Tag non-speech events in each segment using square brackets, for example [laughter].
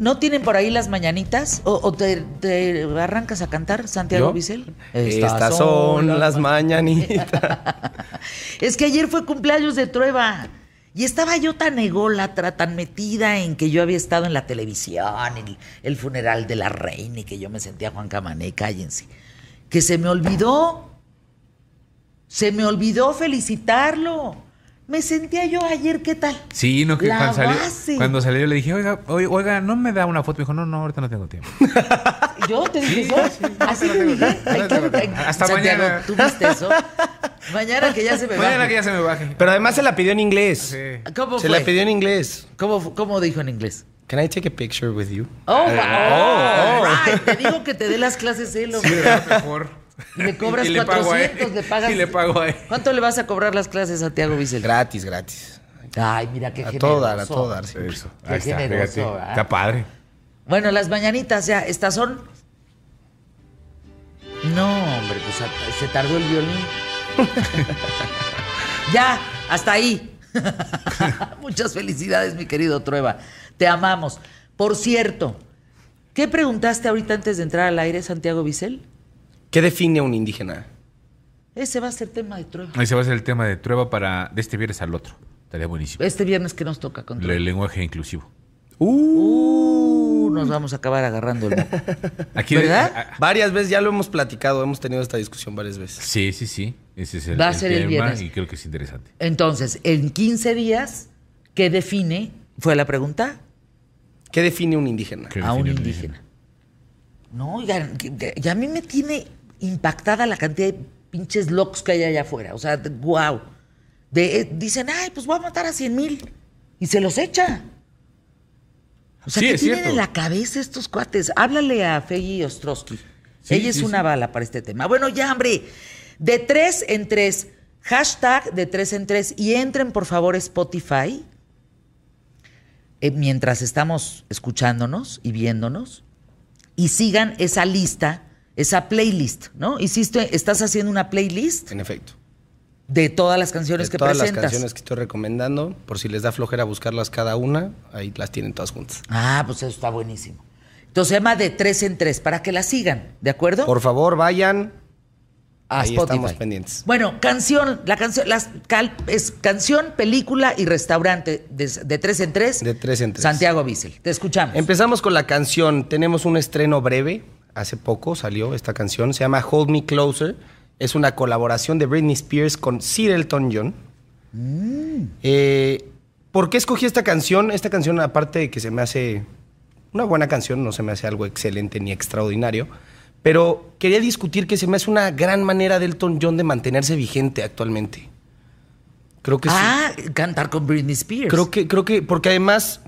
¿No tienen por ahí las mañanitas? ¿O, o te, te arrancas a cantar, Santiago. Bisel? Estas son las mañanitas. [laughs] Es que ayer fue cumpleaños de Trueba. Y estaba yo tan ególatra, tan metida en que yo había estado en la televisión, en el, el funeral de la reina y que yo me sentía Juan Camané, cállense. Que se me olvidó. Se me olvidó felicitarlo. Me sentía yo ayer, ¿qué tal? Sí, no, que La cuando salió, base. cuando salió le dije, oiga, oiga, oiga, no me da una foto. Me dijo, no, no, ahorita no tengo tiempo. [laughs] ¿Yo te dije eso? Así no te tengo dije. Ay. Hasta Santiago, mañana. ¿Tú viste eso? Mañana que ya se me Mañana baje. que ya se me baje. Pero además se la pidió en inglés. Sí. ¿Cómo Se fue? la pidió en inglés. ¿Cómo, ¿Cómo dijo en inglés? Can I take a picture with you? Oh, Eh, wow. right. Te digo que te dé las clases él, Sí, hombre. ¿verdad? mejor. Y le cobras [laughs] Y le pago a él. 400, le pagas. Y le pago a él. ¿Cuánto le vas a cobrar las clases a Santiago Vicente? Gratis, gratis. Ay, mira qué A generoso. todo dar, a todo dar. sí. Eso. Qué Ahí generoso. ¿verdad? Está padre. Bueno, las mañanitas ya, estas son. No, hombre, pues a- se tardó el violín. [laughs] ya, hasta ahí. [laughs] Muchas felicidades, mi querido Trueba. Te amamos. Por cierto, ¿qué preguntaste ahorita antes de entrar al aire, Santiago Vicel? ¿Qué define a un indígena? Ese va a ser tema de Trueba. Ahí se va a hacer el tema de Trueba para de este viernes al otro. Estaría buenísimo. Este viernes que nos toca con. El lenguaje inclusivo. Uh, nos vamos a acabar agarrando el. [laughs] Aquí ¿Verdad? a- a- Varias veces, ya lo hemos platicado, hemos tenido esta discusión varias veces. sí, sí, sí. Ese es el, Va a el ser el tema viernes. y creo que es interesante. Entonces, en 15 días, ¿qué define? ¿Fue la pregunta? ¿Qué define un indígena? ¿Qué a un indígena. No, oigan, que- que- y a mí me tiene impactada la cantidad de pinches locos que hay allá afuera. O sea, wow. De, eh, dicen, ay, pues voy a matar a 100 mil. Y se los echa. O sea, Sí, ¿qué tienen cierto. en la cabeza estos cuates? Háblale a Feggy Ostrowski. Sí, Ella es sí, una bala para este tema. Bueno, ya, hombre. De tres en tres. Hashtag de tres en tres. Y entren, por favor, a Spotify. eh, mientras estamos escuchándonos y viéndonos. Y sigan esa lista, esa playlist, ¿no? Hiciste, estás haciendo una playlist En efecto. de todas las canciones De que todas las presentas. canciones que estoy recomendando, por si les da flojera buscarlas cada una, ahí las tienen todas juntas. Ah, pues eso está buenísimo. Entonces se llama de tres en tres, para que la sigan, ¿de acuerdo? Por favor, vayan. a ahí Spotify. estamos pendientes. Bueno, canción, la canción, las cal- es canción, película y restaurante de, de tres en tres. De tres en tres. Santiago Bissell. Te escuchamos. Empezamos con la canción. Tenemos un estreno breve. Hace poco salió esta canción. Se llama Hold Me Closer. Es una colaboración de Britney Spears con Sir Elton John. Eh, ¿Por qué escogí esta canción? Esta canción, aparte de que se me hace una buena canción, no se me hace algo excelente ni extraordinario, pero quería discutir que se me hace una gran manera de Elton John de mantenerse vigente actualmente. Creo que sí. ah, cantar con Britney Spears. Creo que, creo que, porque además,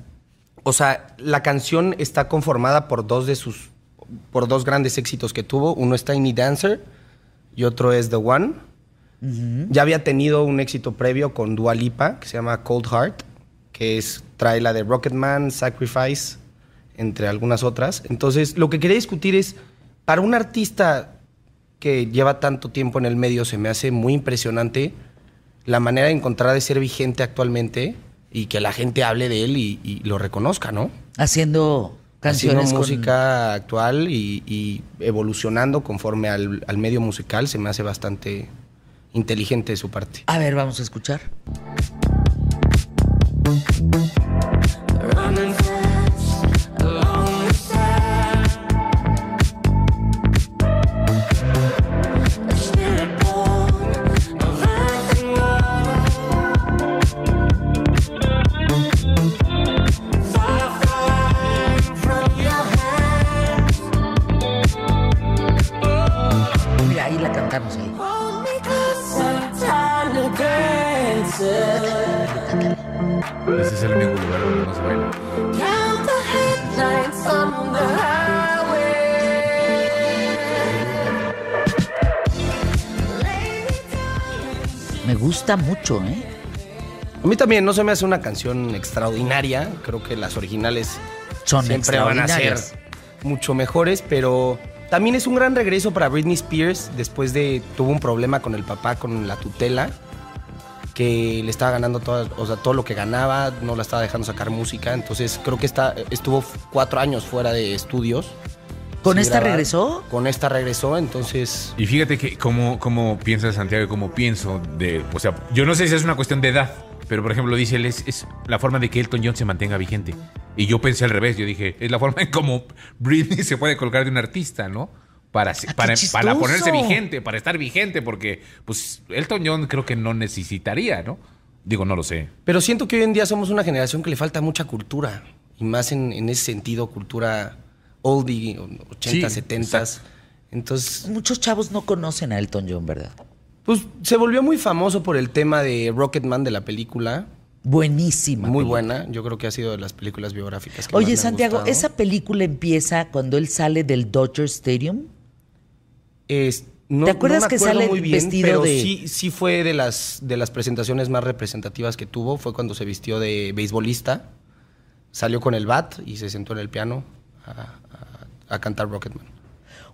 o sea, la canción está conformada por dos de sus, por dos grandes éxitos que tuvo. Uno es Tiny Dancer y otro es The One. Ya había tenido un éxito previo con Dua Lipa, que se llama Cold Heart, que es, trae la de Rocketman, Sacrifice, entre algunas otras. Entonces, lo que quería discutir es, para un artista que lleva tanto tiempo en el medio, se me hace muy impresionante la manera de encontrar de ser vigente actualmente y que la gente hable de él y, y lo reconozca, ¿no? Haciendo canciones Haciendo con- música actual y, y evolucionando conforme al, al medio musical se me hace bastante inteligente de su parte. A ver, vamos a escuchar. Gusta mucho, ¿eh? A mí también no se me hace una canción extraordinaria, creo que las originales Son siempre van a ser mucho mejores, pero también es un gran regreso para Britney Spears después de tuvo un problema con el papá con la tutela que le estaba ganando todo, o sea, todo lo que ganaba, no la estaba dejando sacar música. Entonces creo que está, estuvo cuatro años fuera de estudios. ¿Con esta grabar. regresó? Con esta regresó, entonces Y fíjate que cómo, cómo piensa Santiago y cómo pienso de. O sea, yo no sé si es una cuestión de edad, pero por ejemplo, dice él, es, es la forma de que Elton John se mantenga vigente. Y yo pensé al revés, yo dije, es la forma en cómo Britney se puede colgar de un artista, ¿no? Para, qué para, para ponerse vigente, para estar vigente, porque pues Elton John creo que no necesitaría, ¿no? Digo, no lo sé. Pero siento que hoy en día somos una generación que le falta mucha cultura. Y más en, en ese sentido, cultura oldie, 80, Sí, 70. exacto. Entonces, Muchos chavos no conocen a Elton John, ¿verdad? pues se volvió muy famoso por el tema de Rocketman de la película. Buenísima. Muy película. buena. Yo creo que ha sido de las películas biográficas que más me Oye, han Santiago. ¿esa película empieza cuando él sale del Dodger Stadium? Es- no- ¿Te acuerdas no me que sale muy bien, vestido pero de- sí, sí fue de las, de las presentaciones más representativas que tuvo. Fue cuando se vistió de beisbolista, salió con el bat y se sentó en el piano a, cantar Rocketman.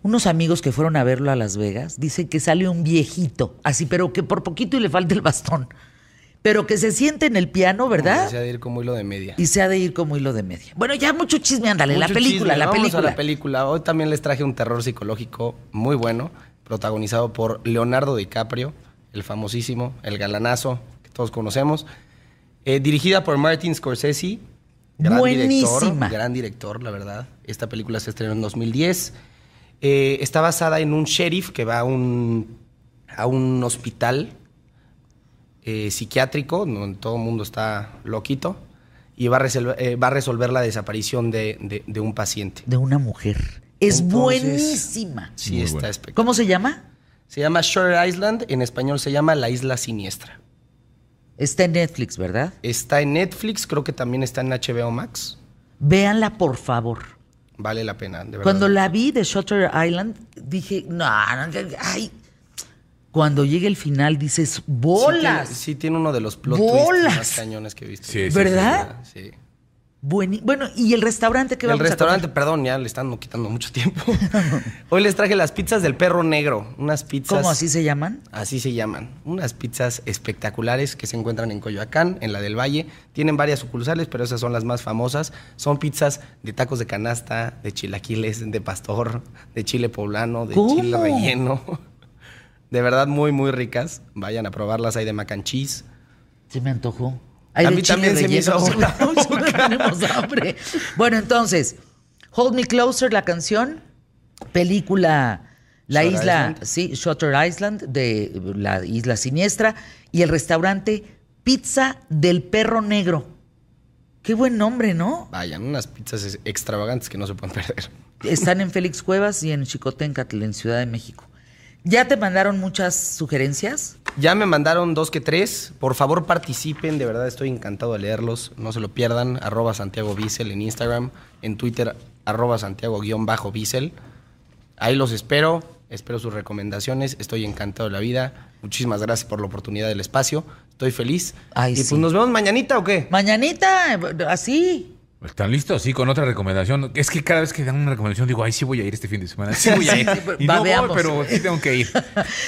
Unos amigos que fueron a verlo a Las Vegas dicen que sale un viejito, así, pero que por poquito y le falta el bastón. Pero que se siente en el piano, ¿verdad? Se ha de ir como hilo de media. Y se ha de ir como hilo de media. Bueno, ya mucho chisme, ándale, la película, chisme. la Vamos película. a la película. Hoy también les traje un terror psicológico muy bueno, protagonizado por Leonardo DiCaprio, el famosísimo, el galanazo que todos conocemos. Eh, dirigida por Martin Scorsese. Gran Buenísima. director, gran director, la verdad. Esta película se estrenó en 2010. Eh, está basada en un sheriff que va a un, a un hospital eh, psiquiátrico, donde todo el mundo está loquito, y va a, resolver, eh, va a resolver la desaparición de, de- de un paciente. De una mujer. Es Entonces, buenísima. Sí, Muy está espectacular. ¿Cómo se llama? Se llama Shore Island, en español se llama La Isla Siniestra. Está en Netflix, ¿verdad? Está en Netflix, creo que también está en HBO Max. Véanla, por favor. Vale la pena, de verdad. Cuando la vi de Shutter Island, dije, no, no, ay. Cuando llega el final, dices, Sí bolas. tiene, sí tiene uno de los plot ¡Bolas! twists más cañones que he visto. Sí, sí, ¿Verdad? Sí. Bueno, ¿y el restaurante que El vamos restaurante, a comer? perdón, ya le están quitando mucho tiempo. [laughs] Hoy les traje las pizzas del perro negro. Unas pizzas. ¿Cómo así se llaman? Así se llaman. Unas pizzas espectaculares que se encuentran en Coyoacán, en la del Valle. Tienen varias sucursales, pero esas son las más famosas. Son pizzas de tacos de canasta, de chilaquiles, de pastor, de chile poblano, de ¿Cómo? chile relleno. [laughs] De verdad, muy, muy ricas. Vayan a probarlas. Hay de mac and cheese. Se me antojó. A de mí también se me hizo boca. [laughs] Tenemos hambre. Bueno, entonces, Hold Me Closer, la canción, película La Isla, Island. sí, Shutter Island, de la Isla Siniestra, y el restaurante Pizza del Perro Negro. Qué buen nombre, ¿no? Vayan, unas pizzas es- extravagantes que no se pueden perder. Están en Félix Cuevas y en Chicoténcatl, en Ciudad de México. ¿Ya te mandaron muchas sugerencias? Ya me mandaron dos que tres. Por favor, participen. De verdad, estoy encantado de leerlos. No se lo pierdan. Arroba Santiago Bissell en Instagram. En Twitter, arroba Santiago-Bissell. Ahí los espero. Espero sus recomendaciones. Estoy encantado de la vida. Muchísimas gracias por la oportunidad del espacio. Estoy feliz. Ay, y sí. pues nos vemos mañanita o qué? Mañanita, así. ¿Están listos? Sí, con otra recomendación. Es que cada vez que dan una recomendación digo, ay, sí voy a ir este fin de semana. Sí voy a ir. [laughs] Sí, y no voy, pero sí tengo que ir. [laughs]